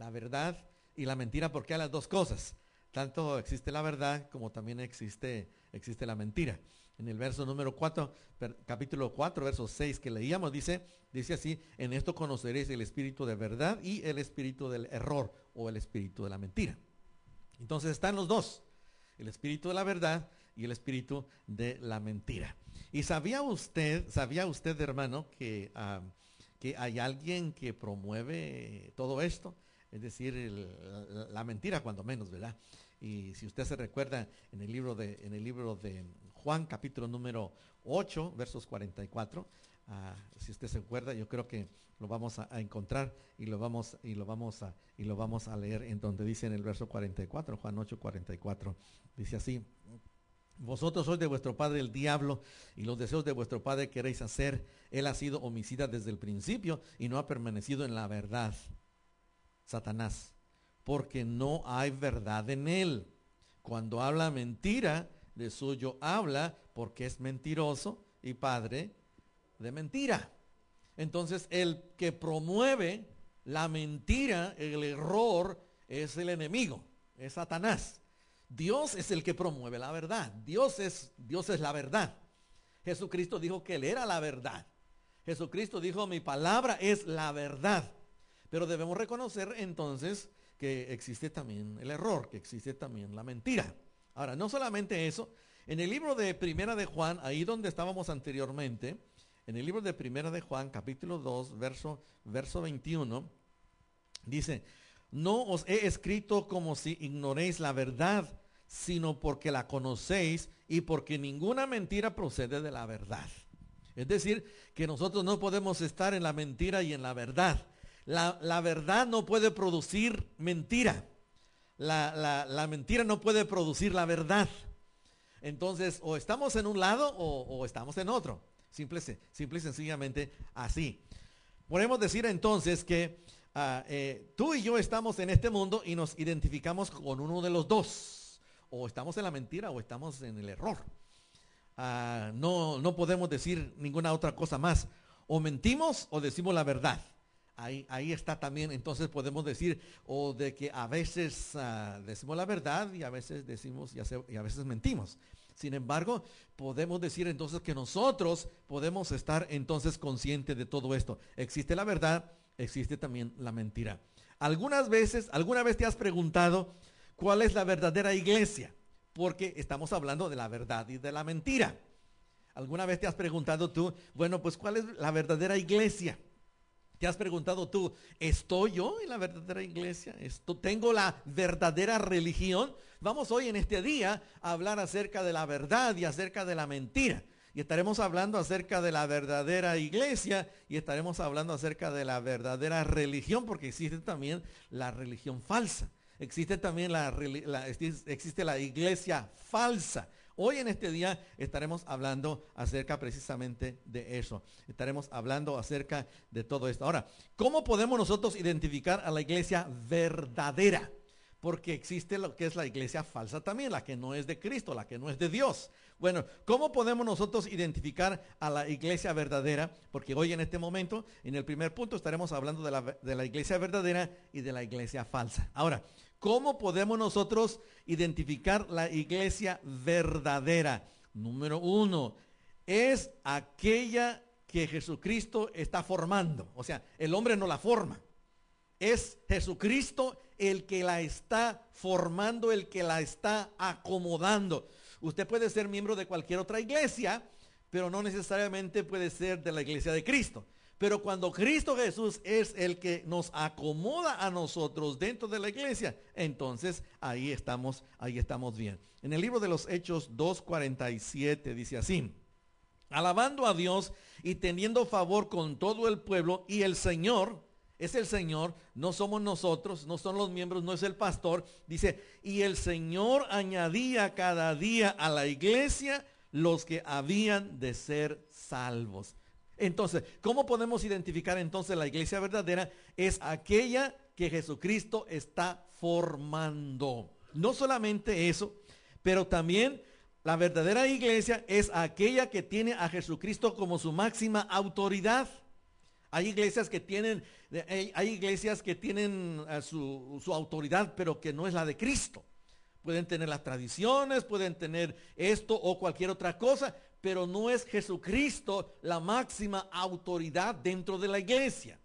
la verdad y la mentira porque hay las dos cosas. Tanto existe la verdad como también existe, existe la mentira. En el verso número 4, capítulo 4, verso 6 que leíamos, dice, dice así, en esto conoceréis el espíritu de verdad y el espíritu del error o el espíritu de la mentira. Entonces están los dos, el espíritu de la verdad y el espíritu de la mentira. Y sabía usted, sabía usted hermano, que, ah, que hay alguien que promueve todo esto es decir, la, mentira cuando menos, ¿verdad? Y si usted se recuerda en el libro de, en el libro de Juan, capítulo número 8, versos 44, ah, si usted se acuerda, yo creo que lo vamos a, encontrar y lo vamos, y lo vamos a, y lo vamos a leer en donde dice en el verso 44, Juan 8, 44, dice así, vosotros sois de vuestro padre el diablo y los deseos de vuestro padre queréis hacer. Él ha sido homicida desde el principio y no ha permanecido en la verdad Satanás, porque no hay verdad en él. Cuando habla mentira, de suyo habla porque es mentiroso y padre de mentira. Entonces, el que promueve la mentira, el error, es el enemigo, es Satanás. Dios es el que promueve la verdad. Dios es, Dios es la verdad. Jesucristo dijo que Él era la verdad. Jesucristo dijo, mi palabra es la verdad. Pero debemos reconocer entonces que existe también el error, que existe también la mentira. Ahora, no solamente eso, en el libro de Primera de Juan, ahí donde estábamos anteriormente, en el libro de Primera de Juan, capítulo 2, verso, verso 21, dice, no os he escrito como si ignoréis la verdad, sino porque la conocéis y porque ninguna mentira procede de la verdad. Es decir, que nosotros no podemos estar en la mentira y en la verdad. La, verdad no puede producir mentira. La, mentira no puede producir la verdad. Entonces, o estamos en un lado o, estamos en otro. Simple, simple y sencillamente así. Podemos decir entonces que ah, eh, tú y yo estamos en este mundo y nos identificamos con uno de los dos. O estamos en la mentira o estamos en el error. Ah, no, no podemos decir ninguna otra cosa más. O mentimos o decimos la verdad. Ahí, está también, entonces podemos decir, o de que a veces ah, decimos la verdad y a veces decimos y, y a veces mentimos. Sin embargo, podemos decir entonces que nosotros podemos estar entonces conscientes de todo esto. Existe la verdad, existe también la mentira. Algunas veces, alguna vez te has preguntado cuál es la verdadera iglesia, porque estamos hablando de la verdad y de la mentira. ¿Alguna vez te has preguntado tú, bueno, pues cuál es la verdadera iglesia? ¿Te has preguntado tú, ¿estoy yo en la verdadera iglesia? ¿Tengo la verdadera religión? Vamos hoy en este día a hablar acerca de la verdad y acerca de la mentira. Y estaremos hablando acerca de la verdadera iglesia y estaremos hablando acerca de la verdadera religión, porque existe también la religión falsa. Existe también la, existe la iglesia falsa. Hoy en este día estaremos hablando acerca precisamente de eso. Estaremos hablando acerca de todo esto. Ahora, ¿cómo podemos nosotros identificar a la iglesia verdadera? Porque existe lo que es la iglesia falsa también, la que no es de Cristo, la que no es de Dios. Bueno, ¿cómo podemos nosotros identificar a la iglesia verdadera? Porque hoy en este momento, en el primer punto, estaremos hablando de la, iglesia verdadera y de la iglesia falsa. Ahora, ¿Cómo podemos nosotros identificar la iglesia verdadera? Número uno, es aquella que Jesucristo está formando. O sea, el hombre no la forma. Es Jesucristo el que la está formando, el que la está acomodando. Usted puede ser miembro de cualquier otra iglesia, pero no necesariamente puede ser de la iglesia de Cristo. Pero cuando Cristo Jesús es el que nos acomoda a nosotros dentro de la iglesia, entonces ahí estamos, ahí estamos bien. En el libro de los Hechos 2.47 dice así, alabando a Dios y teniendo favor con todo el pueblo y el Señor, es el Señor, no somos nosotros, no son los miembros, no es el pastor. Dice, y el Señor añadía cada día a la iglesia los que habían de ser salvos. Entonces, ¿cómo podemos identificar entonces la iglesia verdadera? Es aquella que Jesucristo está formando. No solamente eso, pero también la verdadera iglesia es aquella que tiene a Jesucristo como su máxima autoridad. Hay iglesias que tienen, hay iglesias que tienen eh, su, su autoridad, pero que no es la de Cristo. Pueden tener las tradiciones, pueden tener esto o cualquier otra cosa, pero no es Jesucristo la máxima autoridad dentro de la iglesia.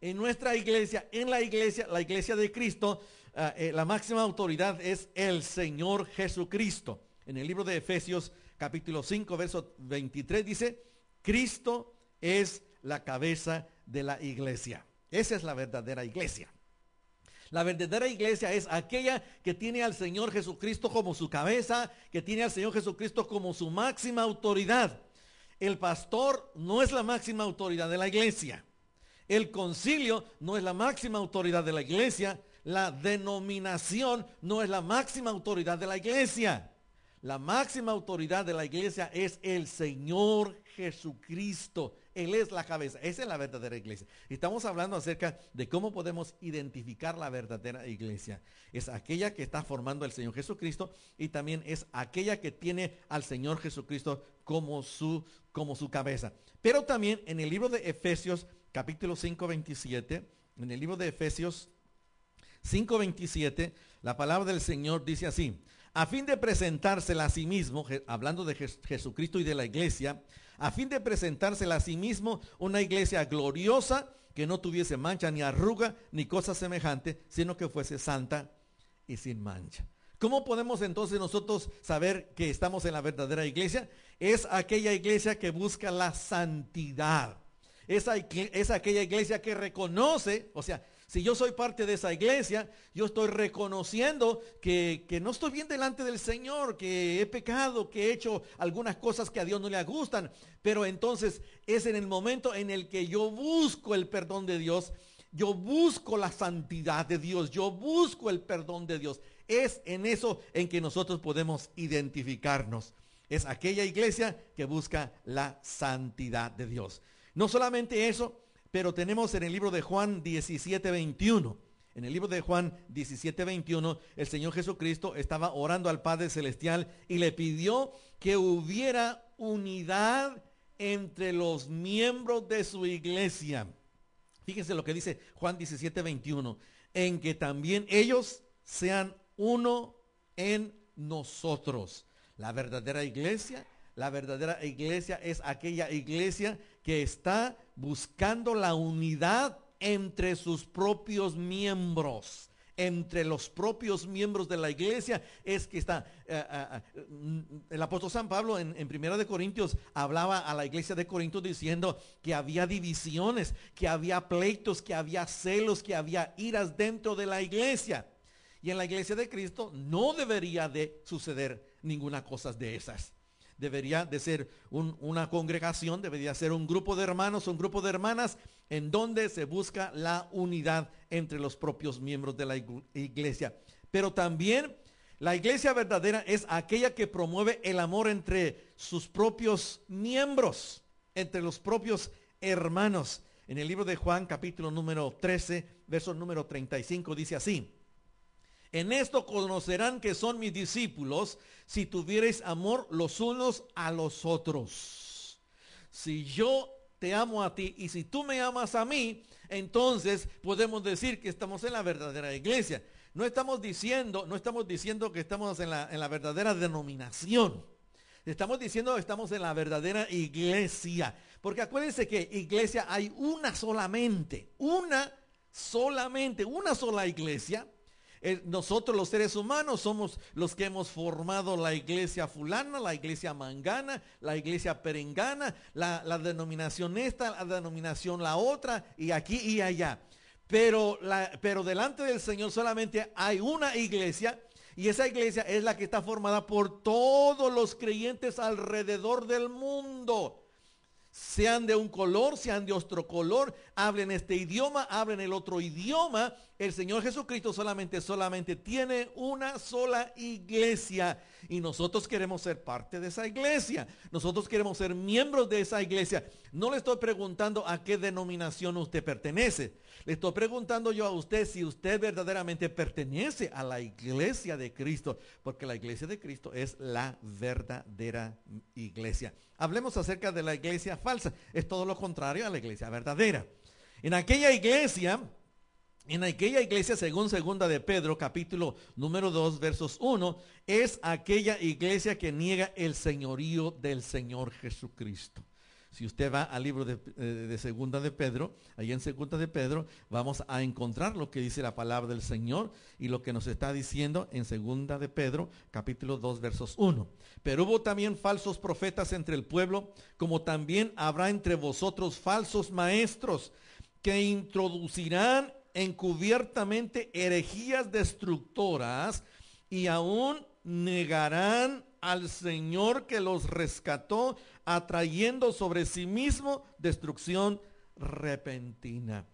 En nuestra iglesia, en la iglesia, la iglesia de Cristo, ah, eh, la máxima autoridad es el Señor Jesucristo. En el libro de Efesios capítulo 5, verso 23 dice, Cristo es la cabeza de la iglesia. Esa es la verdadera iglesia. La verdadera iglesia es aquella que tiene al Señor Jesucristo como su cabeza, que tiene al Señor Jesucristo como su máxima autoridad. El pastor no es la máxima autoridad de la iglesia. El concilio no es la máxima autoridad de la iglesia. La denominación no es la máxima autoridad de la iglesia. La máxima autoridad de la iglesia es el Señor Jesucristo. Él es la cabeza. Esa es la verdadera iglesia. Estamos hablando acerca de cómo podemos identificar la verdadera iglesia. Es aquella que está formando el Señor Jesucristo y también es aquella que tiene al Señor Jesucristo como su, como su cabeza. Pero también en el libro de Efesios capítulo 5, 27, en el libro de Efesios 5, 27, la palabra del Señor dice así, a fin de presentársela a sí mismo, hablando de Jesucristo y de la iglesia, a fin de presentársela a sí mismo una iglesia gloriosa que no tuviese mancha ni arruga ni cosa semejante, sino que fuese santa y sin mancha. ¿Cómo podemos entonces nosotros saber que estamos en la verdadera iglesia? Es aquella iglesia que busca la santidad. Es, aquella iglesia que reconoce, o sea, si yo soy parte de esa iglesia, yo estoy reconociendo que, no estoy bien delante del Señor, que he pecado, que he hecho algunas cosas que a Dios no le gustan. Pero entonces es en el momento en el que yo busco el perdón de Dios, yo busco la santidad de Dios, yo busco el perdón de Dios. Es en eso en que nosotros podemos identificarnos. Es aquella iglesia que busca la santidad de Dios. No solamente eso, pero tenemos en el libro de Juan 17, 21. En el libro de Juan 17, 21, el Señor Jesucristo estaba orando al Padre Celestial y le pidió que hubiera unidad entre los miembros de su iglesia. Fíjense lo que dice Juan 17, 21. En que también ellos sean uno en nosotros. La verdadera iglesia, la verdadera iglesia es aquella iglesia que está buscando la unidad entre sus propios miembros entre los propios miembros de la iglesia es que está eh, eh, eh, el apóstol San Pablo en, Primera de Corintios hablaba a la iglesia de Corintios diciendo que había divisiones, que había pleitos, que había celos, que había iras dentro de la iglesia. Y en la iglesia de Cristo no debería de suceder ninguna cosa de esas debería de ser una congregación, debería ser un grupo de hermanos, un grupo de hermanas en donde se busca la unidad entre los propios miembros de la iglesia. Pero también la iglesia verdadera es aquella que promueve el amor entre sus propios miembros, entre los propios hermanos. En el libro de Juan capítulo número 13, verso número 35 dice así. En esto conocerán que son mis discípulos si tuvierais amor los unos a los otros. Si yo te amo a ti y si tú me amas a mí, entonces podemos decir que estamos en la verdadera iglesia. No estamos diciendo, no estamos diciendo que estamos en la, en la verdadera denominación. Estamos diciendo que estamos en la verdadera iglesia. Porque acuérdense que iglesia hay una solamente, una solamente, una sola iglesia eh, nosotros los seres humanos somos los que hemos formado la iglesia fulana, la iglesia mangana, la iglesia perengana, la, denominación esta, la denominación la otra, y aquí y allá. Pero, pero delante del Señor solamente hay una iglesia y esa iglesia es la que está formada por todos los creyentes alrededor del mundo sean de un color, sean de otro color, hablen este idioma, hablen el otro idioma. El Señor Jesucristo solamente, solamente tiene una sola iglesia y nosotros queremos ser parte de esa iglesia. Nosotros queremos ser miembros de esa iglesia. No le estoy preguntando a qué denominación usted pertenece. Le estoy preguntando yo a usted si usted verdaderamente pertenece a la iglesia de Cristo, porque la iglesia de Cristo es la verdadera iglesia. Hablemos acerca de la iglesia falsa. Es todo lo contrario a la iglesia verdadera. En aquella iglesia, en aquella iglesia, según segunda de Pedro, capítulo número 2, versos 1, es aquella iglesia que niega el señorío del Señor Jesucristo. Si usted va al libro de, eh, segunda de Pedro, ahí en segunda de Pedro, vamos a encontrar lo que dice la palabra del Señor y lo que nos está diciendo en segunda de Pedro, capítulo 2, versos 1. Pero hubo también falsos profetas entre el pueblo, como también habrá entre vosotros falsos maestros que introducirán encubiertamente herejías destructoras y aún negarán al Señor que los rescató, atrayendo sobre sí mismo destrucción repentina.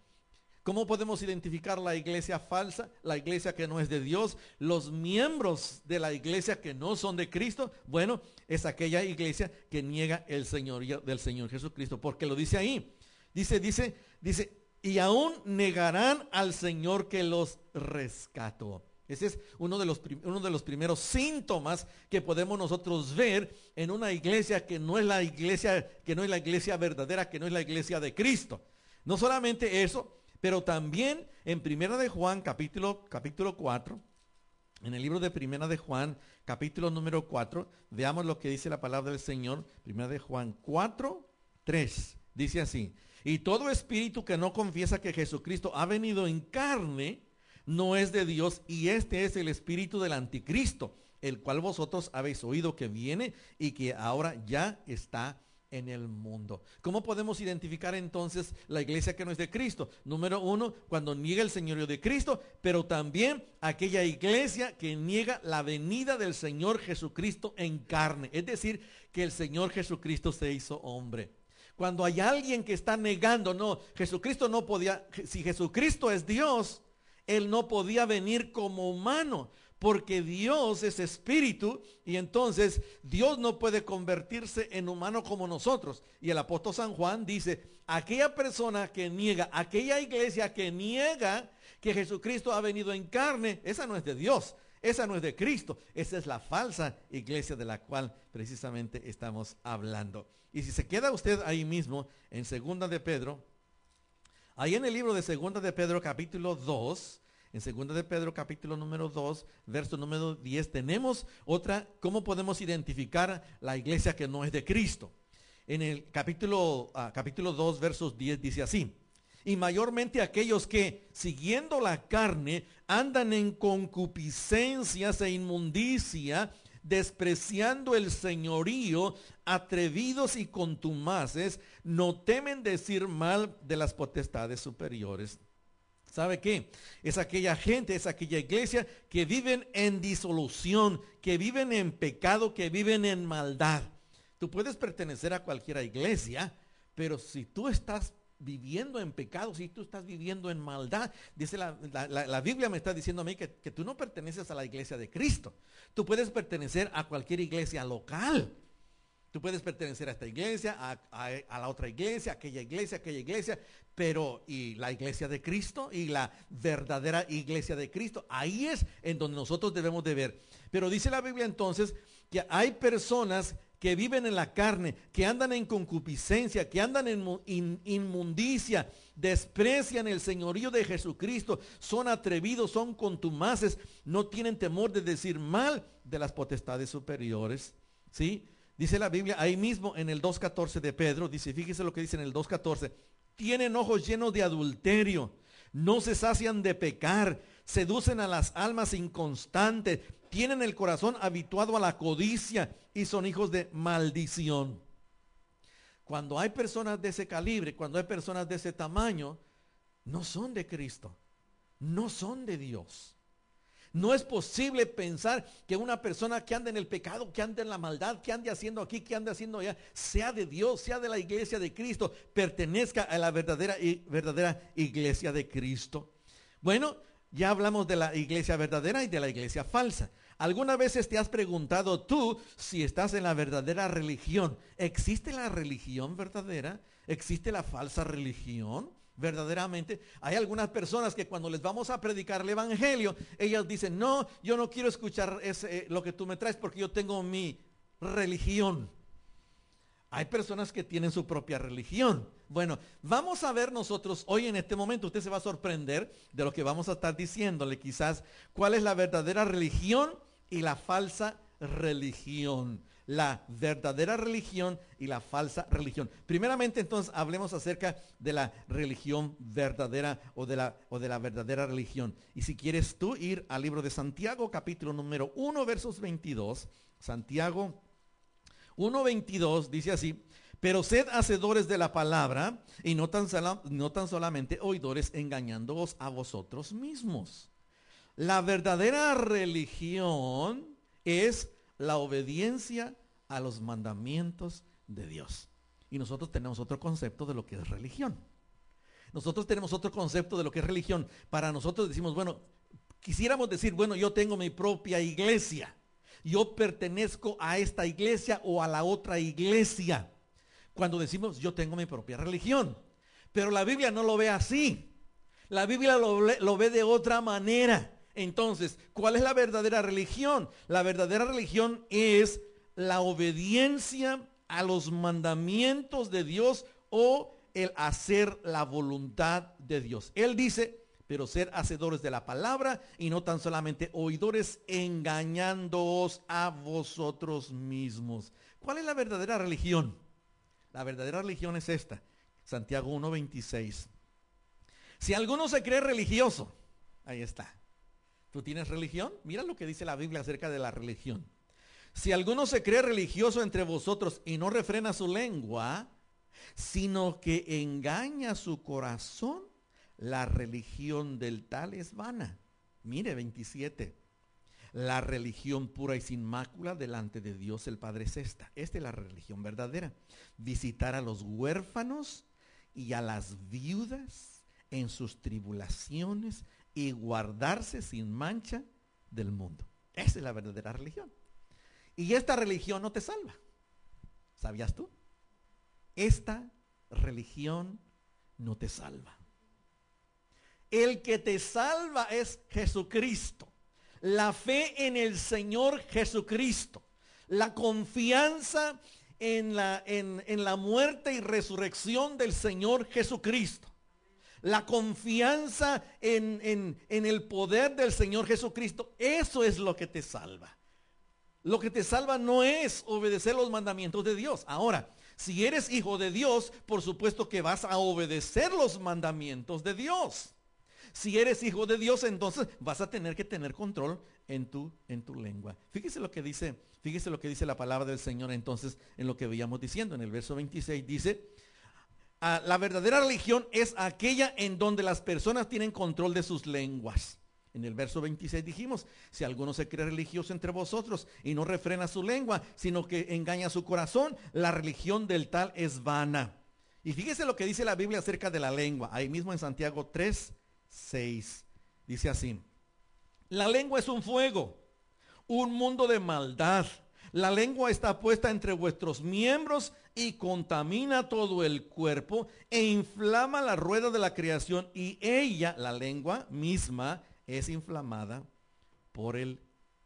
¿Cómo podemos identificar la iglesia falsa, la iglesia que no es de Dios, los miembros de la iglesia que no son de Cristo? Bueno, es aquella iglesia que niega el señorío del Señor Jesucristo, porque lo dice ahí. Dice, dice, dice, y aún negarán al Señor que los rescató. Ese es uno de, los, uno de los primeros síntomas que podemos nosotros ver en una iglesia que no es la iglesia, que no es la iglesia verdadera, que no es la iglesia de Cristo. No solamente eso, pero también en Primera de Juan, capítulo, capítulo 4, en el libro de Primera de Juan, capítulo número 4, veamos lo que dice la palabra del Señor. Primera de Juan 4, 3. Dice así, y todo espíritu que no confiesa que Jesucristo ha venido en carne, no es de Dios, y este es el espíritu del anticristo, el cual vosotros habéis oído que viene y que ahora ya está en el mundo. ¿Cómo podemos identificar entonces la iglesia que no es de Cristo? Número uno, cuando niega el señorío de Cristo, pero también aquella iglesia que niega la venida del Señor Jesucristo en carne. Es decir, que el Señor Jesucristo se hizo hombre. Cuando hay alguien que está negando, no, Jesucristo no podía, si Jesucristo es Dios, Él no podía venir como humano, porque Dios es espíritu y entonces Dios no puede convertirse en humano como nosotros. Y el apóstol San Juan dice, aquella persona que niega, aquella iglesia que niega que Jesucristo ha venido en carne, esa no es de Dios, esa no es de Cristo, esa es la falsa iglesia de la cual precisamente estamos hablando. Y si se queda usted ahí mismo en Segunda de Pedro, ahí en el libro de Segunda de Pedro capítulo 2, en Segunda de Pedro capítulo número 2, verso número 10, tenemos otra, ¿cómo podemos identificar la iglesia que no es de Cristo? En el capítulo, uh, capítulo 2, versos 10 dice así, y mayormente aquellos que, siguiendo la carne, andan en concupiscencias e inmundicia, despreciando el señorío, atrevidos y contumaces, no temen decir mal de las potestades superiores. ¿Sabe qué? Es aquella gente, es aquella iglesia que viven en disolución, que viven en pecado, que viven en maldad. Tú puedes pertenecer a cualquier iglesia, pero si tú estás viviendo en pecado, si tú estás viviendo en maldad, dice la, Biblia me está diciendo a mí que, tú no perteneces a la iglesia de Cristo. Tú puedes pertenecer a cualquier iglesia local. Tú puedes pertenecer a esta iglesia, a, la otra iglesia, aquella iglesia, aquella iglesia, pero ¿y la iglesia de Cristo? Y la verdadera iglesia de Cristo. Ahí es en donde nosotros debemos de ver. Pero dice la Biblia entonces que hay personas que viven en la carne, que andan en concupiscencia, que andan en inmundicia, desprecian el señorío de Jesucristo, son atrevidos, son contumaces, no tienen temor de decir mal de las potestades superiores. ¿Sí? Dice la Biblia ahí mismo en el 2.14 de Pedro, dice, fíjese lo que dice en el 2.14, tienen ojos llenos de adulterio, no se sacian de pecar, seducen a las almas inconstantes, tienen el corazón habituado a la codicia y son hijos de maldición. Cuando hay personas de ese calibre, cuando hay personas de ese tamaño, no son de Cristo, no son de Dios. No es posible pensar que una persona que anda en el pecado, que anda en la maldad, que ande haciendo aquí, que ande haciendo allá, sea de Dios, sea de la iglesia de Cristo, pertenezca a la verdadera, verdadera iglesia de Cristo. Bueno, ya hablamos de la iglesia verdadera y de la iglesia falsa. ¿Alguna veces te has preguntado tú si estás en la verdadera religión? ¿Existe la religión verdadera? ¿Existe la falsa religión? Verdaderamente, hay algunas personas que cuando les vamos a predicar el Evangelio, ellas dicen, no, yo no quiero escuchar ese, lo que tú me traes porque yo tengo mi religión. Hay personas que tienen su propia religión. Bueno, vamos a ver nosotros hoy en este momento, usted se va a sorprender de lo que vamos a estar diciéndole quizás, cuál es la verdadera religión y la falsa religión la verdadera religión y la falsa religión. Primeramente, entonces, hablemos acerca de la religión verdadera o de la, o de la verdadera religión. Y si quieres tú ir al libro de Santiago, capítulo número 1, versos 22, Santiago 1, 22, dice así, pero sed hacedores de la palabra y no tan, no tan solamente oidores engañándoos a vosotros mismos. La verdadera religión es la obediencia a los mandamientos de Dios. Y nosotros tenemos otro concepto de lo que es religión. Nosotros tenemos otro concepto de lo que es religión. Para nosotros decimos, bueno, quisiéramos decir, bueno, yo tengo mi propia iglesia. Yo pertenezco a esta iglesia o a la otra iglesia. Cuando decimos, yo tengo mi propia religión. Pero la Biblia no lo ve así. La Biblia lo, lo ve de otra manera. Entonces, ¿cuál es la verdadera religión? La verdadera religión es la obediencia a los mandamientos de Dios o el hacer la voluntad de Dios. Él dice, pero ser hacedores de la palabra y no tan solamente oidores engañándoos a vosotros mismos. ¿Cuál es la verdadera religión? La verdadera religión es esta. Santiago 1.26. Si alguno se cree religioso, ahí está. ¿Tú tienes religión? Mira lo que dice la Biblia acerca de la religión. Si alguno se cree religioso entre vosotros y no refrena su lengua, sino que engaña su corazón, la religión del tal es vana. Mire 27. La religión pura y sin mácula delante de Dios el Padre es esta. Esta es la religión verdadera. Visitar a los huérfanos y a las viudas en sus tribulaciones y guardarse sin mancha del mundo. Esa es la verdadera religión. Y esta religión no te salva. ¿Sabías tú? Esta religión no te salva. El que te salva es Jesucristo. La fe en el Señor Jesucristo. La confianza en la, en, en la muerte y resurrección del Señor Jesucristo la confianza en, el poder del Señor Jesucristo, eso es lo que te salva. Lo que te salva no es obedecer los mandamientos de Dios. Ahora, si eres hijo de Dios, por supuesto que vas a obedecer los mandamientos de Dios. Si eres hijo de Dios, entonces vas a tener que tener control en tu, en tu lengua. Fíjese lo que dice, fíjese lo que dice la palabra del Señor entonces en lo que veíamos diciendo. En el verso 26 dice, La verdadera religión es aquella en donde las personas tienen control de sus lenguas. En el verso 26 dijimos, si alguno se cree religioso entre vosotros y no refrena su lengua, sino que engaña su corazón, la religión del tal es vana. Y fíjese lo que dice la Biblia acerca de la lengua, ahí mismo en Santiago 3, 6. Dice así, la lengua es un fuego, un mundo de maldad. La lengua está puesta entre vuestros miembros y contamina todo el cuerpo e inflama la rueda de la creación y ella, la lengua misma, es inflamada por el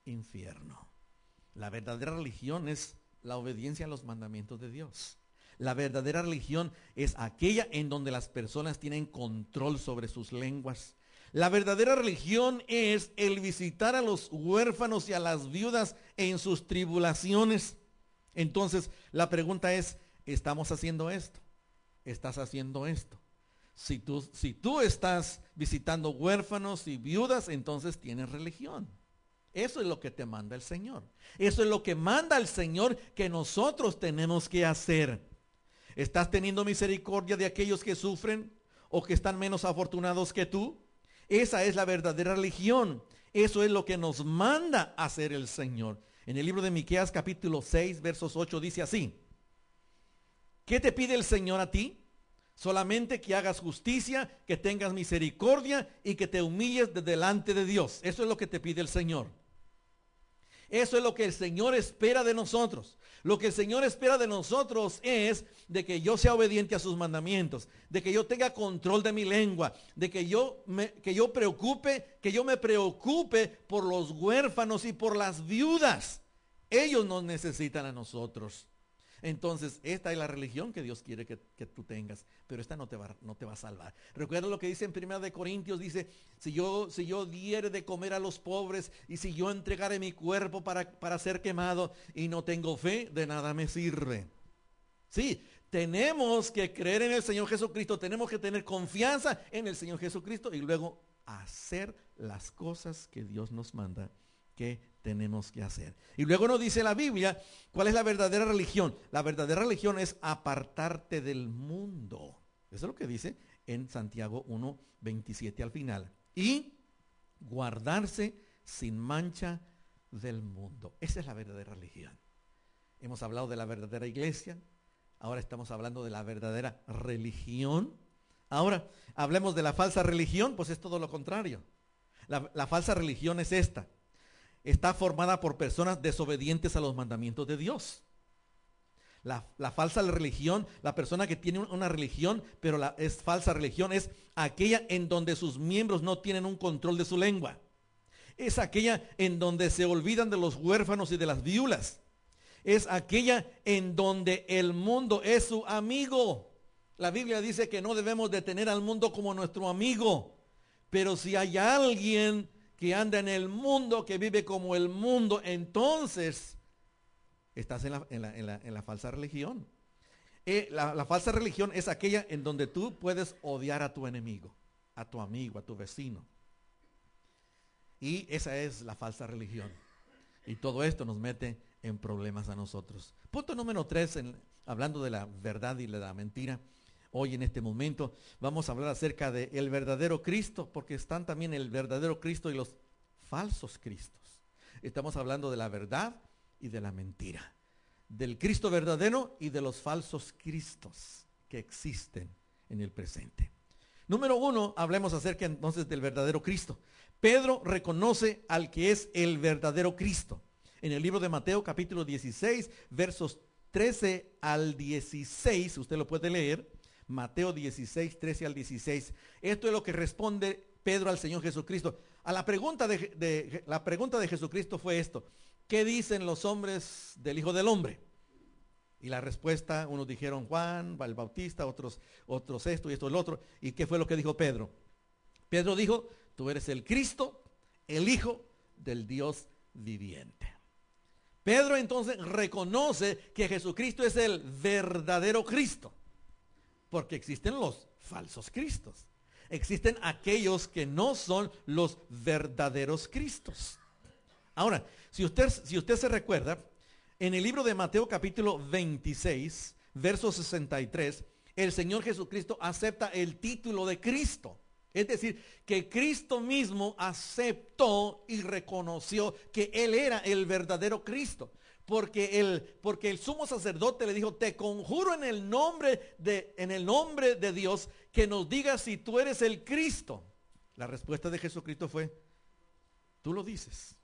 infierno. La verdadera religión es la obediencia a los mandamientos de Dios. La verdadera religión es aquella en donde las personas tienen control sobre sus lenguas. La verdadera religión es el visitar a los huérfanos y a las viudas en sus tribulaciones. Entonces, la pregunta es, ¿estamos haciendo esto? ¿Estás haciendo esto? Si tú, si tú estás visitando huérfanos y viudas, entonces tienes religión. Eso es lo que te manda el Señor. Eso es lo que manda el Señor que nosotros tenemos que hacer. ¿Estás teniendo misericordia de aquellos que sufren o que están menos afortunados que tú? Esa es la verdadera religión. Eso es lo que nos manda hacer el Señor. En el libro de Miqueas capítulo 6, versos 8 dice así: ¿Qué te pide el Señor a ti? Solamente que hagas justicia, que tengas misericordia y que te humilles delante de Dios. Eso es lo que te pide el Señor. Eso es lo que el Señor espera de nosotros. Lo que el Señor espera de nosotros es de que yo sea obediente a sus mandamientos, de que yo tenga control de mi lengua, de que yo me, que yo preocupe, que yo me preocupe por los huérfanos y por las viudas. Ellos nos necesitan a nosotros. Entonces, esta es la religión que Dios quiere que, tú tengas, pero esta no te, va, no te va a salvar. Recuerda lo que dice en Primera de Corintios, dice, si yo, si yo diere de comer a los pobres y si yo entregare mi cuerpo para, para ser quemado y no tengo fe, de nada me sirve. Sí, tenemos que creer en el Señor Jesucristo, tenemos que tener confianza en el Señor Jesucristo y luego hacer las cosas que Dios nos manda que tenemos que hacer. Y luego nos dice la Biblia cuál es la verdadera religión. La verdadera religión es apartarte del mundo. Eso es lo que dice en Santiago 1, 27 al final. Y guardarse sin mancha del mundo. Esa es la verdadera religión. Hemos hablado de la verdadera iglesia, ahora estamos hablando de la verdadera religión. Ahora, hablemos de la falsa religión, pues es todo lo contrario. La, la falsa religión es esta está formada por personas desobedientes a los mandamientos de Dios. La, falsa religión, la persona que tiene una religión, pero la, es falsa religión, es aquella en donde sus miembros no tienen un control de su lengua. Es aquella en donde se olvidan de los huérfanos y de las viulas. Es aquella en donde el mundo es su amigo. La Biblia dice que no debemos de tener al mundo como nuestro amigo. Pero si hay alguien que anda en el mundo, que vive como el mundo, entonces estás en la, falsa religión. Eh, la, falsa religión es aquella en donde tú puedes odiar a tu enemigo, a tu amigo, a tu vecino. Y esa es la falsa religión. Y todo esto nos mete en problemas a nosotros. Punto número tres, hablando de la verdad y de la mentira hoy en este momento. Vamos a hablar acerca del el verdadero Cristo, porque están también el verdadero Cristo y los falsos Cristos. Estamos hablando de la verdad y de la mentira. Del Cristo verdadero y de los falsos Cristos que existen en el presente. Número uno, hablemos acerca entonces del verdadero Cristo. Pedro reconoce al que es el verdadero Cristo. En el libro de Mateo capítulo 16, versos 13 al 16, usted lo puede leer, Mateo 16, 13 al 16. Esto es lo que responde Pedro al Señor Jesucristo. A la pregunta de, la pregunta de Jesucristo fue esto. ¿Qué dicen los hombres del Hijo del Hombre? Y la respuesta, unos dijeron Juan, el Bautista, otros, otros esto y esto el otro. ¿Y qué fue lo que dijo Pedro? Pedro dijo, tú eres el Cristo, el Hijo del Dios viviente. Pedro entonces reconoce que Jesucristo es el verdadero Cristo. Porque existen los falsos Cristos. Existen aquellos que no son los verdaderos Cristos. Ahora, si usted, si usted se recuerda, en el libro de Mateo capítulo 26, verso 63, el Señor Jesucristo acepta el título de Cristo. Es decir, que Cristo mismo aceptó y reconoció que Él era el verdadero Cristo porque el, porque el sumo sacerdote le dijo, te conjuro en el nombre de, en el nombre de Dios que nos digas si tú eres el Cristo. La respuesta de Jesucristo fue, tú lo dices,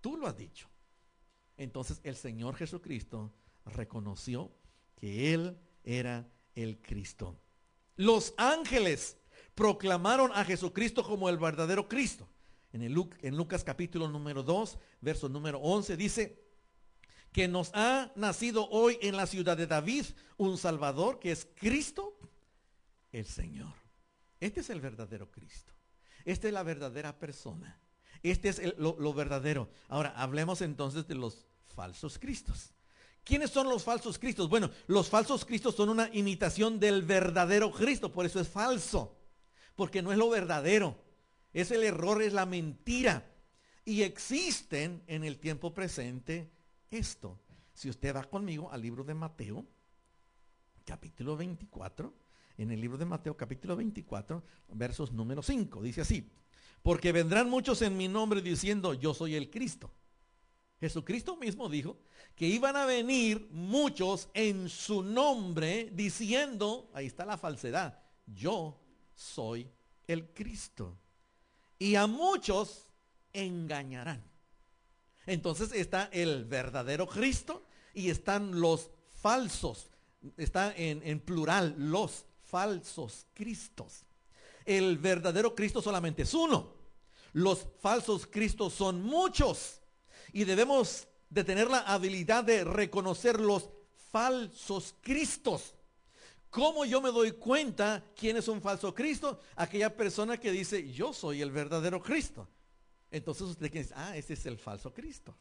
tú lo has dicho. Entonces el Señor Jesucristo reconoció que Él era el Cristo. Los ángeles proclamaron a Jesucristo como el verdadero Cristo. En, el, en Lucas capítulo número 2, verso número 11 dice, que nos ha nacido hoy en la ciudad de David un Salvador que es Cristo el Señor. Este es el verdadero Cristo. Esta es la verdadera persona. Este es lo, verdadero. Ahora, hablemos entonces de los falsos Cristos. ¿Quiénes son los falsos Cristos? Bueno, los falsos Cristos son una imitación del verdadero Cristo, por eso es falso, porque no es lo verdadero. Es el error, es la mentira. Y existen en el tiempo presente esto. Si usted va conmigo al libro de Mateo, capítulo 24, en el libro de Mateo, capítulo 24, versos número 5, dice así, porque vendrán muchos en mi nombre diciendo, yo soy el Cristo. Jesucristo mismo dijo que iban a venir muchos en su nombre diciendo, ahí está la falsedad, yo soy el Cristo. Y a muchos engañarán. Entonces está el verdadero Cristo y están los falsos. Está en, plural, los falsos Cristos. El verdadero Cristo solamente es uno. Los falsos Cristos son muchos. Y debemos de tener la habilidad de reconocer los falsos cristos. ¿Cómo yo me doy cuenta quién es un falso Cristo? Aquella persona que dice, yo soy el verdadero Cristo. Entonces usted dice, ah, ese es el falso Cristo.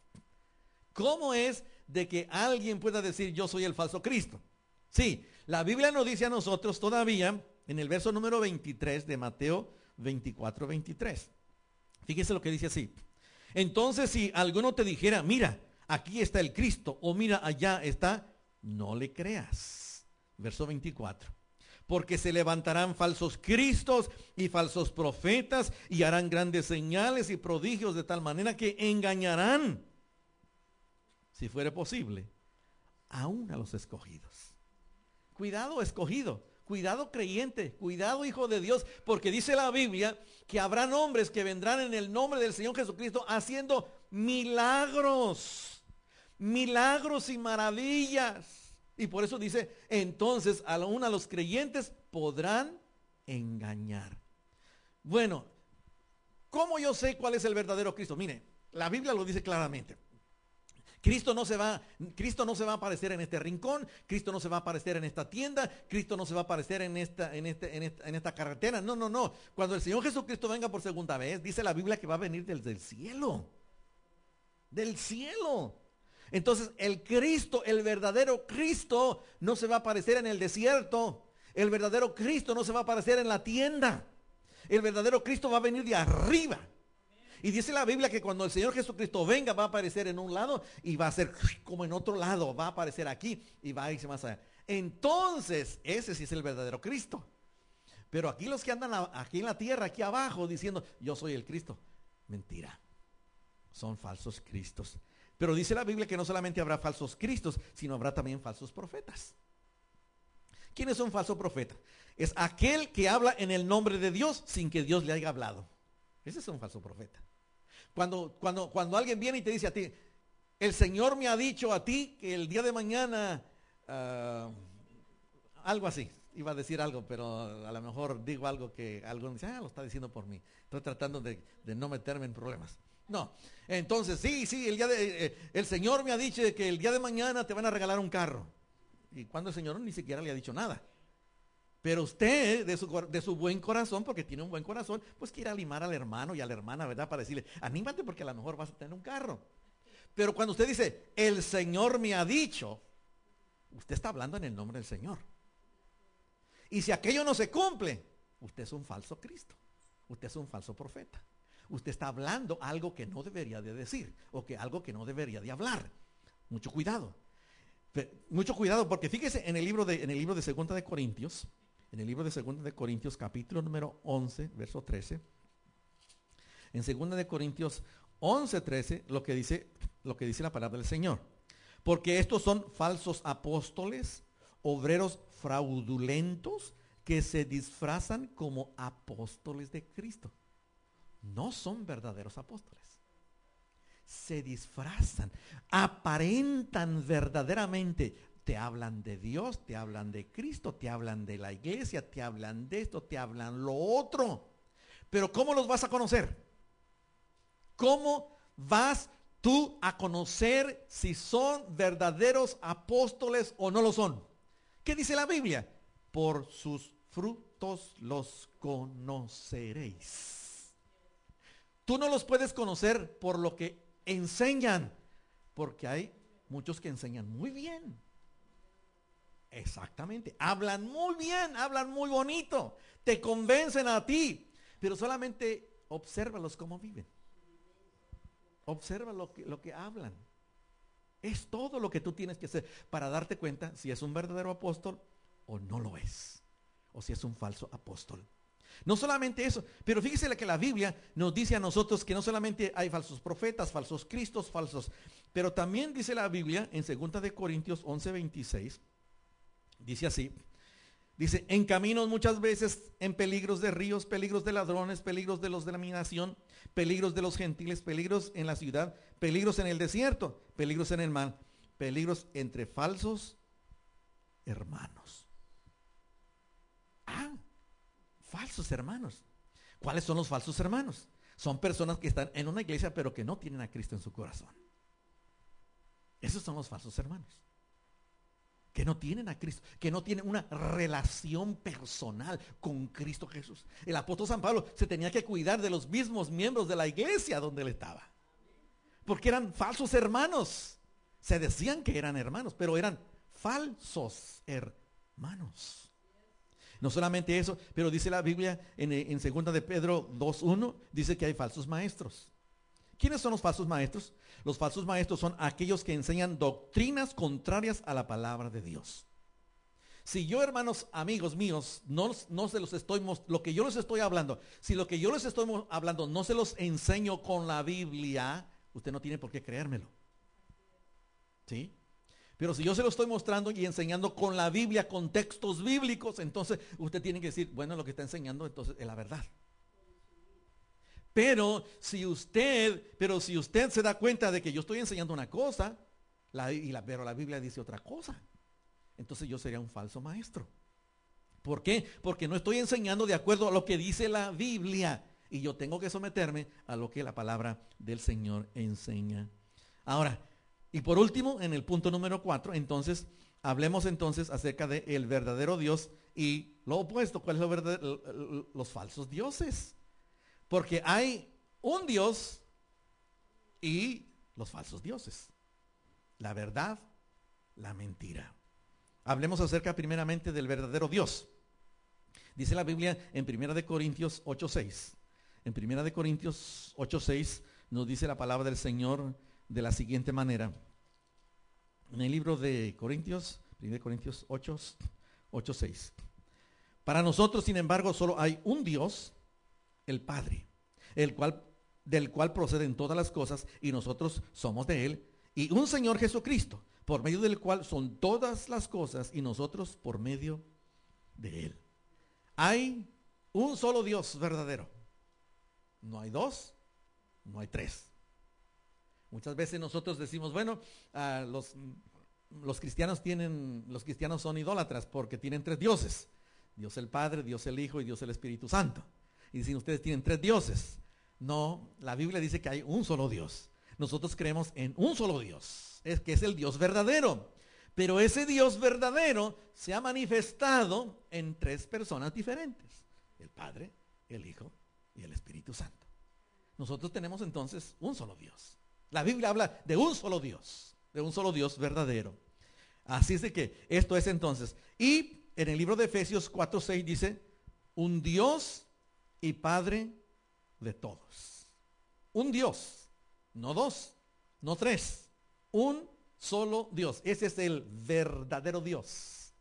¿Cómo es de que alguien pueda decir, yo soy el falso Cristo? Sí, la Biblia nos dice a nosotros todavía, en el verso número 23 de Mateo 24, 23. Fíjese lo que dice así. Entonces, si alguno te dijera, mira, aquí está el Cristo, o mira, allá está, no le creas verso 24. Porque se levantarán falsos cristos y falsos profetas y harán grandes señales y prodigios de tal manera que engañarán, si fuere posible, aún a los escogidos. Cuidado escogido, cuidado creyente, cuidado hijo de Dios, porque dice la Biblia que habrá hombres que vendrán en el nombre del Señor Jesucristo haciendo milagros, milagros y maravillas y por eso dice, entonces aún a los creyentes podrán engañar. Bueno, ¿cómo yo sé cuál es el verdadero Cristo? Mire, la Biblia lo dice claramente. Cristo no se va, Cristo no se va a aparecer en este rincón, Cristo no se va a aparecer en esta tienda, Cristo no se va a aparecer en esta, en este, en esta, en esta carretera. No, no, no. Cuando el Señor Jesucristo venga por segunda vez, dice la Biblia que va a venir desde el cielo. Del cielo. Entonces el Cristo, el verdadero Cristo, no se va a aparecer en el desierto. El verdadero Cristo no se va a aparecer en la tienda. El verdadero Cristo va a venir de arriba. Y dice la Biblia que cuando el Señor Jesucristo venga va a aparecer en un lado y va a ser como en otro lado, va a aparecer aquí y va a irse más allá. Entonces, ese sí es el verdadero Cristo. Pero aquí los que andan aquí en la tierra, aquí abajo, diciendo, yo soy el Cristo. Mentira. Son falsos Cristos. Pero dice la Biblia que no solamente habrá falsos cristos, sino habrá también falsos profetas. ¿Quién es un falso profeta? Es aquel que habla en el nombre de Dios sin que Dios le haya hablado. Ese es un falso profeta. Cuando, cuando, cuando alguien viene y te dice a ti, el Señor me ha dicho a ti que el día de mañana, ah, algo así, iba a decir algo, pero a lo mejor digo algo que alguien dice, ah, lo está diciendo por mí. Estoy tratando de no meterme en problemas. No. Entonces, sí, sí, el, día de, eh, eh, el Señor me ha dicho que el día de mañana te van a regalar un carro. Y cuando el Señor ni siquiera le ha dicho nada. Pero usted, de su, de su, buen corazón, porque tiene un buen corazón, pues quiere animar al hermano y a la hermana, ¿verdad? Para decirle, anímate porque a lo mejor vas a tener un carro. Pero cuando usted dice, el Señor me ha dicho, usted está hablando en el nombre del Señor. Y si aquello no se cumple, usted es un falso Cristo. Usted es un falso profeta usted está hablando algo que no debería de decir o que algo que no debería de hablar. Mucho cuidado. mucho cuidado porque fíjese en el libro de en el libro de Segunda de Corintios, en el libro de Segunda de Corintios capítulo número 11, verso 13. En Segunda de Corintios 11, 13, lo que dice lo que dice la palabra del Señor. Porque estos son falsos apóstoles, obreros fraudulentos que se disfrazan como apóstoles de Cristo no son verdaderos apóstoles. Se disfrazan, aparentan verdaderamente. Te hablan de Dios, te hablan de Cristo, te hablan de la iglesia, te hablan de esto, te hablan lo otro. Pero ¿cómo los vas a conocer? ¿Cómo vas tú a conocer si son verdaderos apóstoles o no lo son? ¿Qué dice la Biblia? Por sus frutos los conoceréis. Tú no los puedes conocer por lo que enseñan, porque hay muchos que enseñan muy bien. Exactamente, hablan muy bien, hablan muy bonito, te convencen a ti, pero solamente obsérvalos cómo viven. Observa lo que, lo que hablan. Es todo lo que tú tienes que hacer para darte cuenta si es un verdadero apóstol o no lo es, o si es un falso apóstol. No solamente eso, pero fíjese que la Biblia nos dice a nosotros que no solamente hay falsos profetas, falsos cristos, falsos, pero también dice la Biblia en 2 de Corintios 11:26, dice así, dice, en caminos muchas veces, en peligros de ríos, peligros de ladrones, peligros de los de la minación, peligros de los gentiles, peligros en la ciudad, peligros en el desierto, peligros en el mar, peligros entre falsos hermanos. Ah, falsos hermanos. ¿Cuáles son los falsos hermanos? Son personas que están en una iglesia pero que no tienen a Cristo en su corazón. Esos son los falsos hermanos. que no tienen a Cristo, que no tienen una relación personal con Cristo Jesús. El apóstol San Pablo se tenía que cuidar de los mismos miembros de la iglesia donde él estaba. Porque eran falsos hermanos. Se decían que eran hermanos, pero eran falsos hermanos. No solamente eso, pero dice la Biblia en, en 2 de Pedro 2.1, dice que hay falsos maestros. ¿Quiénes son los falsos maestros? Los falsos maestros son aquellos que enseñan doctrinas contrarias a la palabra de Dios. Si yo, hermanos, amigos míos, no, no se los estoy, lo que yo les estoy hablando, si lo que yo les estoy hablando no se los enseño con la Biblia, usted no tiene por qué creérmelo. ¿Sí? Pero si yo se lo estoy mostrando y enseñando con la Biblia, con textos bíblicos, entonces usted tiene que decir, bueno, lo que está enseñando entonces es la verdad. Pero si usted, pero si usted se da cuenta de que yo estoy enseñando una cosa, la, y la, pero la Biblia dice otra cosa, entonces yo sería un falso maestro. ¿Por qué? Porque no estoy enseñando de acuerdo a lo que dice la Biblia. Y yo tengo que someterme a lo que la palabra del Señor enseña. Ahora, y por último, en el punto número cuatro, entonces, hablemos entonces acerca del el verdadero Dios y lo opuesto, ¿cuál es lo verdadero? Los falsos dioses. Porque hay un Dios y los falsos dioses. La verdad, la mentira. Hablemos acerca primeramente del verdadero Dios. Dice la Biblia en Primera de Corintios 8:6. En Primera de Corintios 8:6 nos dice la palabra del Señor de la siguiente manera. En el libro de Corintios, 1 Corintios 8, 8, 6. Para nosotros, sin embargo, solo hay un Dios, el Padre, el cual, del cual proceden todas las cosas y nosotros somos de Él, y un Señor Jesucristo, por medio del cual son todas las cosas y nosotros por medio de Él. Hay un solo Dios verdadero. No hay dos, no hay tres. Muchas veces nosotros decimos, bueno, ah, los, los cristianos tienen, los cristianos son idólatras porque tienen tres dioses. Dios el Padre, Dios el Hijo y Dios el Espíritu Santo. Y dicen, ustedes tienen tres dioses. No, la Biblia dice que hay un solo Dios. Nosotros creemos en un solo Dios, es que es el Dios verdadero. Pero ese Dios verdadero se ha manifestado en tres personas diferentes. El Padre, el Hijo y el Espíritu Santo. Nosotros tenemos entonces un solo Dios. La Biblia habla de un solo Dios, de un solo Dios verdadero. Así es de que esto es entonces. Y en el libro de Efesios 4:6 dice, un Dios y Padre de todos. Un Dios, no dos, no tres, un solo Dios. Ese es el verdadero Dios.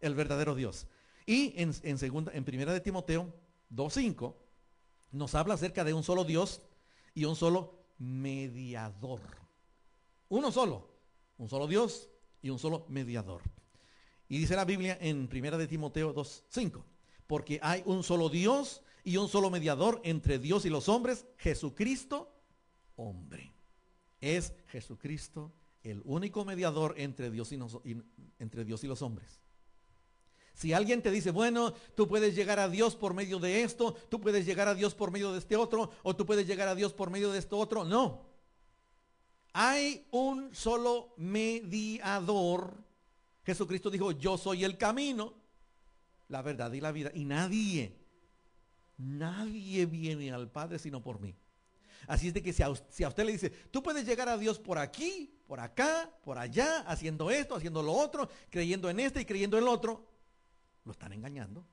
El verdadero Dios. Y en, en segunda, en primera de Timoteo 2.5 nos habla acerca de un solo Dios y un solo mediador. Uno solo, un solo Dios y un solo mediador. Y dice la Biblia en Primera de Timoteo 2:5, porque hay un solo Dios y un solo mediador entre Dios y los hombres, Jesucristo, hombre. Es Jesucristo el único mediador entre Dios y, entre Dios y los hombres. Si alguien te dice, bueno, tú puedes llegar a Dios por medio de esto, tú puedes llegar a Dios por medio de este otro, o tú puedes llegar a Dios por medio de esto otro, no. Hay un solo mediador. Jesucristo dijo, yo soy el camino, la verdad y la vida. Y nadie, nadie viene al Padre sino por mí. Así es de que si a, usted le dice, tú puedes llegar a Dios por aquí, por acá, por allá, haciendo esto, haciendo lo otro, creyendo en este y creyendo en el otro, lo están engañando.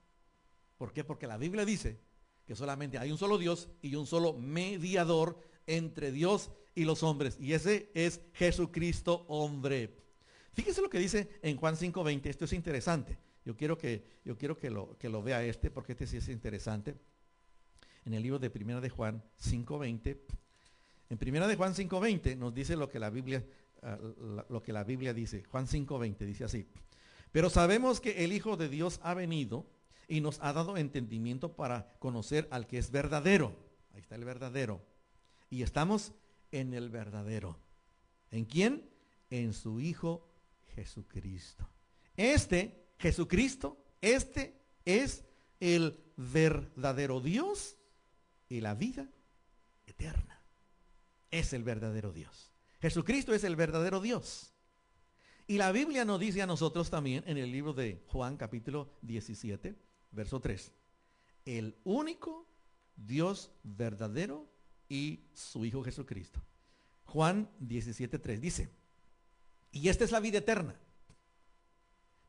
¿Por qué? Porque la Biblia dice que solamente hay un solo Dios y un solo mediador entre Dios y los hombres. Y ese es Jesucristo hombre. Fíjese lo que dice en Juan 5.20. Esto es interesante. Yo quiero, que, yo quiero que, lo, que lo vea este porque este sí es interesante. En el libro de Primera de Juan 5.20. En Primera de Juan 5.20 nos dice lo que la Biblia, ah, lo que la Biblia dice. Juan 5.20 dice así. Pero sabemos que el Hijo de Dios ha venido y nos ha dado entendimiento para conocer al que es verdadero. Ahí está el verdadero. Y estamos en el verdadero. ¿En quién? En su Hijo Jesucristo. Este, Jesucristo, este es el verdadero Dios y la vida eterna. Es el verdadero Dios. Jesucristo es el verdadero Dios. Y la Biblia nos dice a nosotros también en el libro de Juan capítulo 17, verso 3, el único Dios verdadero y su Hijo Jesucristo. Juan 17, 3 dice, y esta es la vida eterna.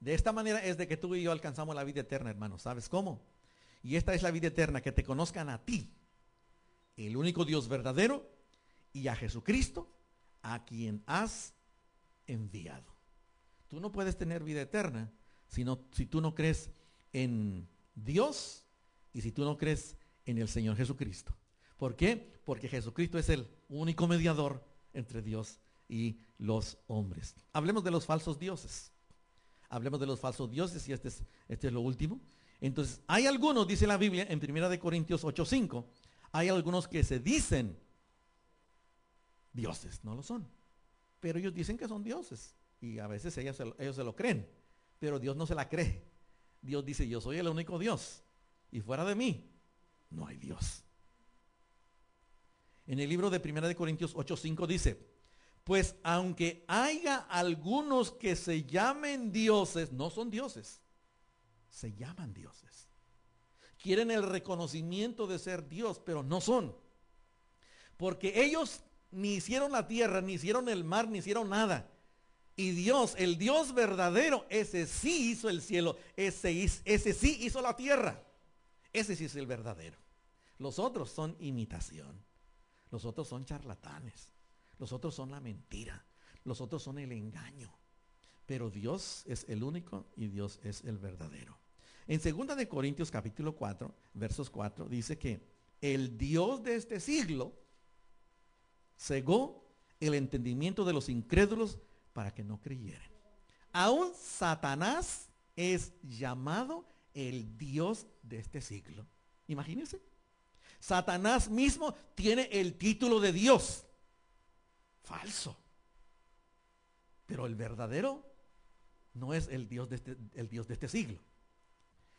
De esta manera es de que tú y yo alcanzamos la vida eterna, hermano. ¿Sabes cómo? Y esta es la vida eterna, que te conozcan a ti, el único Dios verdadero, y a Jesucristo, a quien has enviado. Tú no puedes tener vida eterna si, si tú no crees en Dios y si tú no crees en el Señor Jesucristo. ¿Por qué? Porque Jesucristo es el único mediador entre Dios y los hombres. Hablemos de los falsos dioses. Hablemos de los falsos dioses y este es, este es lo último. Entonces, hay algunos, dice la Biblia en 1 Corintios 8:5, hay algunos que se dicen dioses, no lo son. Pero ellos dicen que son dioses. Y a veces ellos se, ellos se lo creen. Pero Dios no se la cree. Dios dice, yo soy el único Dios. Y fuera de mí, no hay Dios. En el libro de 1 Corintios 8:5 dice, pues aunque haya algunos que se llamen dioses, no son dioses, se llaman dioses. Quieren el reconocimiento de ser Dios, pero no son. Porque ellos ni hicieron la tierra, ni hicieron el mar, ni hicieron nada. Y Dios, el Dios verdadero, ese sí hizo el cielo, ese, ese sí hizo la tierra. Ese sí es el verdadero. Los otros son imitación. Los otros son charlatanes. Los otros son la mentira. Los otros son el engaño. Pero Dios es el único y Dios es el verdadero. En 2 de Corintios capítulo 4, versos 4 dice que el Dios de este siglo cegó el entendimiento de los incrédulos para que no creyeran. Aún Satanás es llamado el Dios de este siglo. Imagínense. Satanás mismo tiene el título de Dios. Falso. Pero el verdadero no es el Dios de este, el Dios de este siglo.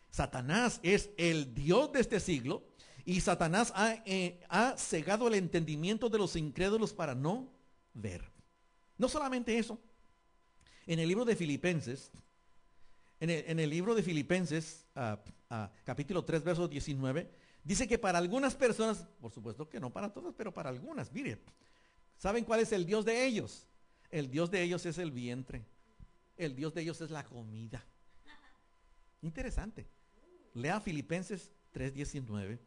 Satanás es el Dios de este siglo y Satanás ha, eh, ha cegado el entendimiento de los incrédulos para no ver. No solamente eso. En el libro de Filipenses, en el, libro de Filipenses, ah, ah, capítulo 3, verso 19, dice que para algunas personas, por supuesto que no para todas, pero para algunas, mire, ¿saben cuál es el Dios de ellos? El Dios de ellos es el vientre. El Dios de ellos es la comida. Interesante. Lea Filipenses 3.19.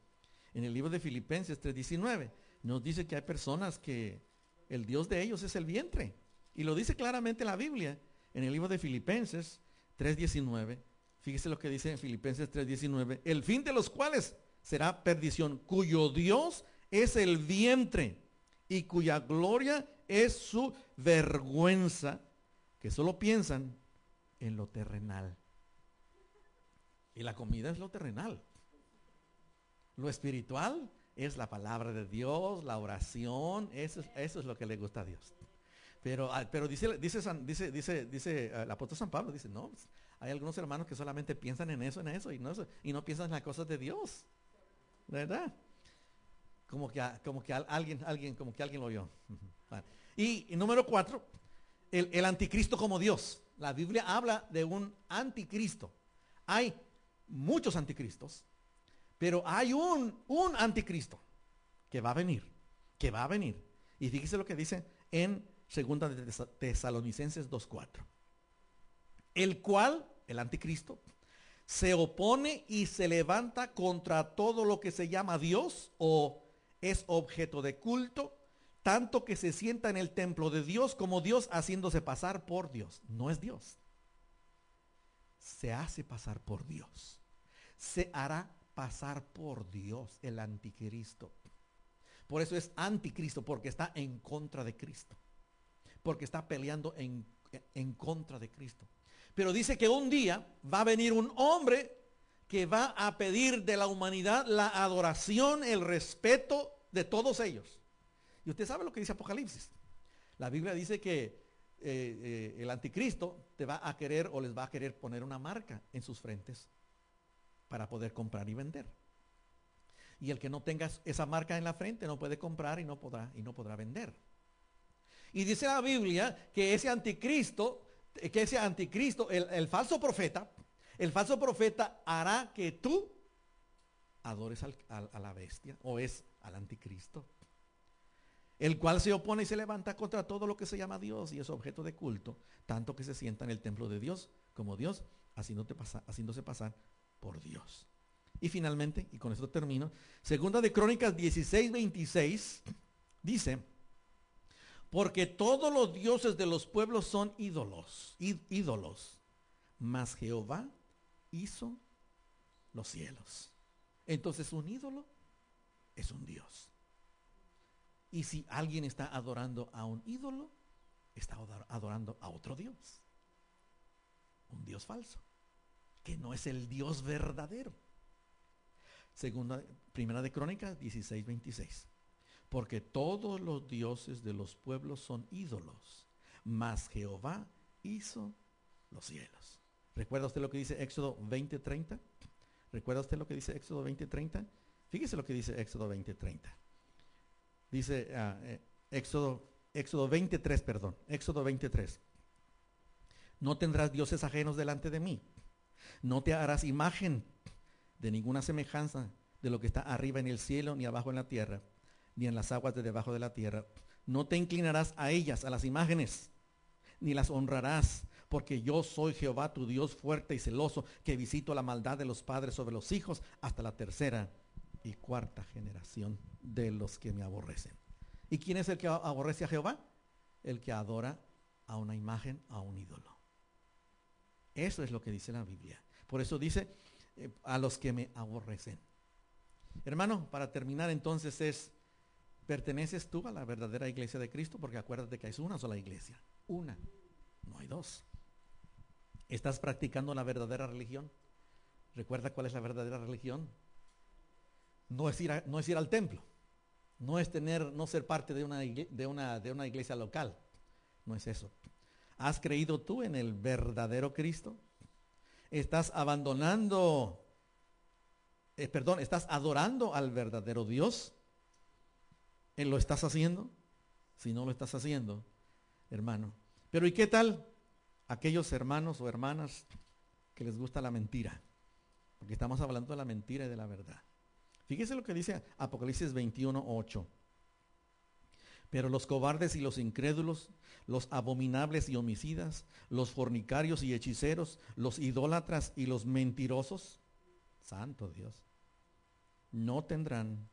En el libro de Filipenses 3.19 nos dice que hay personas que el Dios de ellos es el vientre. Y lo dice claramente la Biblia en el libro de Filipenses 3.19. Fíjese lo que dice en Filipenses 3.19. El fin de los cuales será perdición, cuyo Dios es el vientre y cuya gloria es su vergüenza, que solo piensan en lo terrenal. Y la comida es lo terrenal. Lo espiritual es la palabra de Dios, la oración, eso, eso es lo que le gusta a Dios. Pero, ah, pero dice, dice, dice, dice, dice ah, el apóstol San Pablo, dice, no, hay algunos hermanos que solamente piensan en eso, en eso, y no, y no piensan en las cosas de Dios. ¿Verdad? Como que, como que alguien, alguien, como que alguien lo oyó. Y, número cuatro, el, el, anticristo como Dios. La Biblia habla de un anticristo. Hay muchos anticristos, pero hay un, un anticristo que va a venir, que va a venir. Y fíjese lo que dice en Segunda de Tesalonicenses 2.4. El cual, el anticristo, se opone y se levanta contra todo lo que se llama Dios o es objeto de culto, tanto que se sienta en el templo de Dios como Dios haciéndose pasar por Dios. No es Dios. Se hace pasar por Dios. Se hará pasar por Dios el anticristo. Por eso es anticristo, porque está en contra de Cristo porque está peleando en, contra de Cristo. Pero dice que un día va a venir un hombre que va a pedir de la humanidad la adoración, el respeto de todos ellos. Y usted sabe lo que dice Apocalipsis. La Biblia dice que eh, eh, el anticristo te va a querer o les va a querer poner una marca en sus frentes para poder comprar y vender. Y el que no tenga esa marca en la frente no puede comprar y no podrá, y no podrá vender. Y dice la Biblia que ese anticristo que ese anticristo, el, falso profeta, el falso profeta hará que tú adores a la bestia o es al anticristo. El cual se opone y se levanta contra todo lo que se llama Dios y es objeto de culto, tanto que se sienta en el templo de Dios como Dios, pasa- haciéndose pasar por Dios. Y finalmente, y con esto termino, segunda de Crónicas 16, 26, dice, porque todos los dioses de los pueblos son ídolos, ídolos, mas Jehová hizo los cielos. Entonces un ídolo es un Dios. Y si alguien está adorando a un ídolo, está ador- adorando a otro Dios. Un Dios falso, que no es el Dios verdadero. Segunda, primera de Crónicas 16, 26. Porque todos los dioses de los pueblos son ídolos, mas Jehová hizo los cielos. ¿Recuerda usted lo que dice Éxodo 20, 30? ¿Recuerda usted lo que dice Éxodo 20, 30? Fíjese lo que dice Éxodo 20, 30. Dice ah, eh, Éxodo, Éxodo 23, perdón, Éxodo 23. No tendrás dioses ajenos delante de mí. No te harás imagen de ninguna semejanza de lo que está arriba en el cielo, ni abajo en la tierra, ni en las aguas de debajo de la tierra. No te inclinarás a ellas, a las imágenes, ni las honrarás, porque yo soy Jehová tu Dios fuerte y celoso, que visito la maldad de los padres sobre los hijos hasta la tercera y cuarta generación de los que me aborrecen. ¿Y quién es el que aborrece a Jehová? El que adora a una imagen, a un ídolo. Eso es lo que dice la Biblia. Por eso dice, eh, a los que me aborrecen. Hermano, para terminar entonces es, ¿perteneces tú a la verdadera iglesia de Cristo? Porque acuérdate que es una sola iglesia. Una, no hay dos. ¿Estás practicando la verdadera religión? ¿Recuerda cuál es la verdadera religión? No es ir, no es ir al templo. No es tener, no ser parte de una, igle- de, una, de una iglesia local. No es eso. ¿Has creído tú en el verdadero Cristo? ¿Estás abandonando, eh, perdón, estás adorando al verdadero Dios? ¿Eh, ¿Lo estás haciendo? Si no lo estás haciendo, hermano. Pero ¿y qué tal aquellos hermanos o hermanas que les gusta la mentira? Porque estamos hablando de la mentira y de la verdad. Fíjese lo que dice Apocalipsis 21, 8. Pero los cobardes y los incrédulos, los abominables y homicidas, los fornicarios y hechiceros, los idólatras y los mentirosos, santo Dios, no tendrán,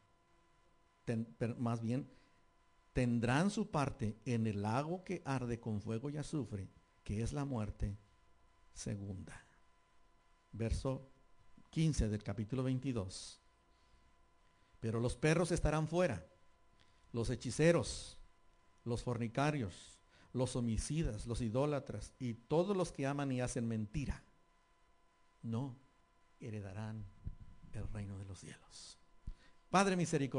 más bien, tendrán su parte en el lago que arde con fuego y azufre, que es la muerte segunda. Verso 15 del capítulo 22. Pero los perros estarán fuera, los hechiceros, los fornicarios, los homicidas, los idólatras y todos los que aman y hacen mentira, no heredarán el reino de los cielos. Padre misericordioso.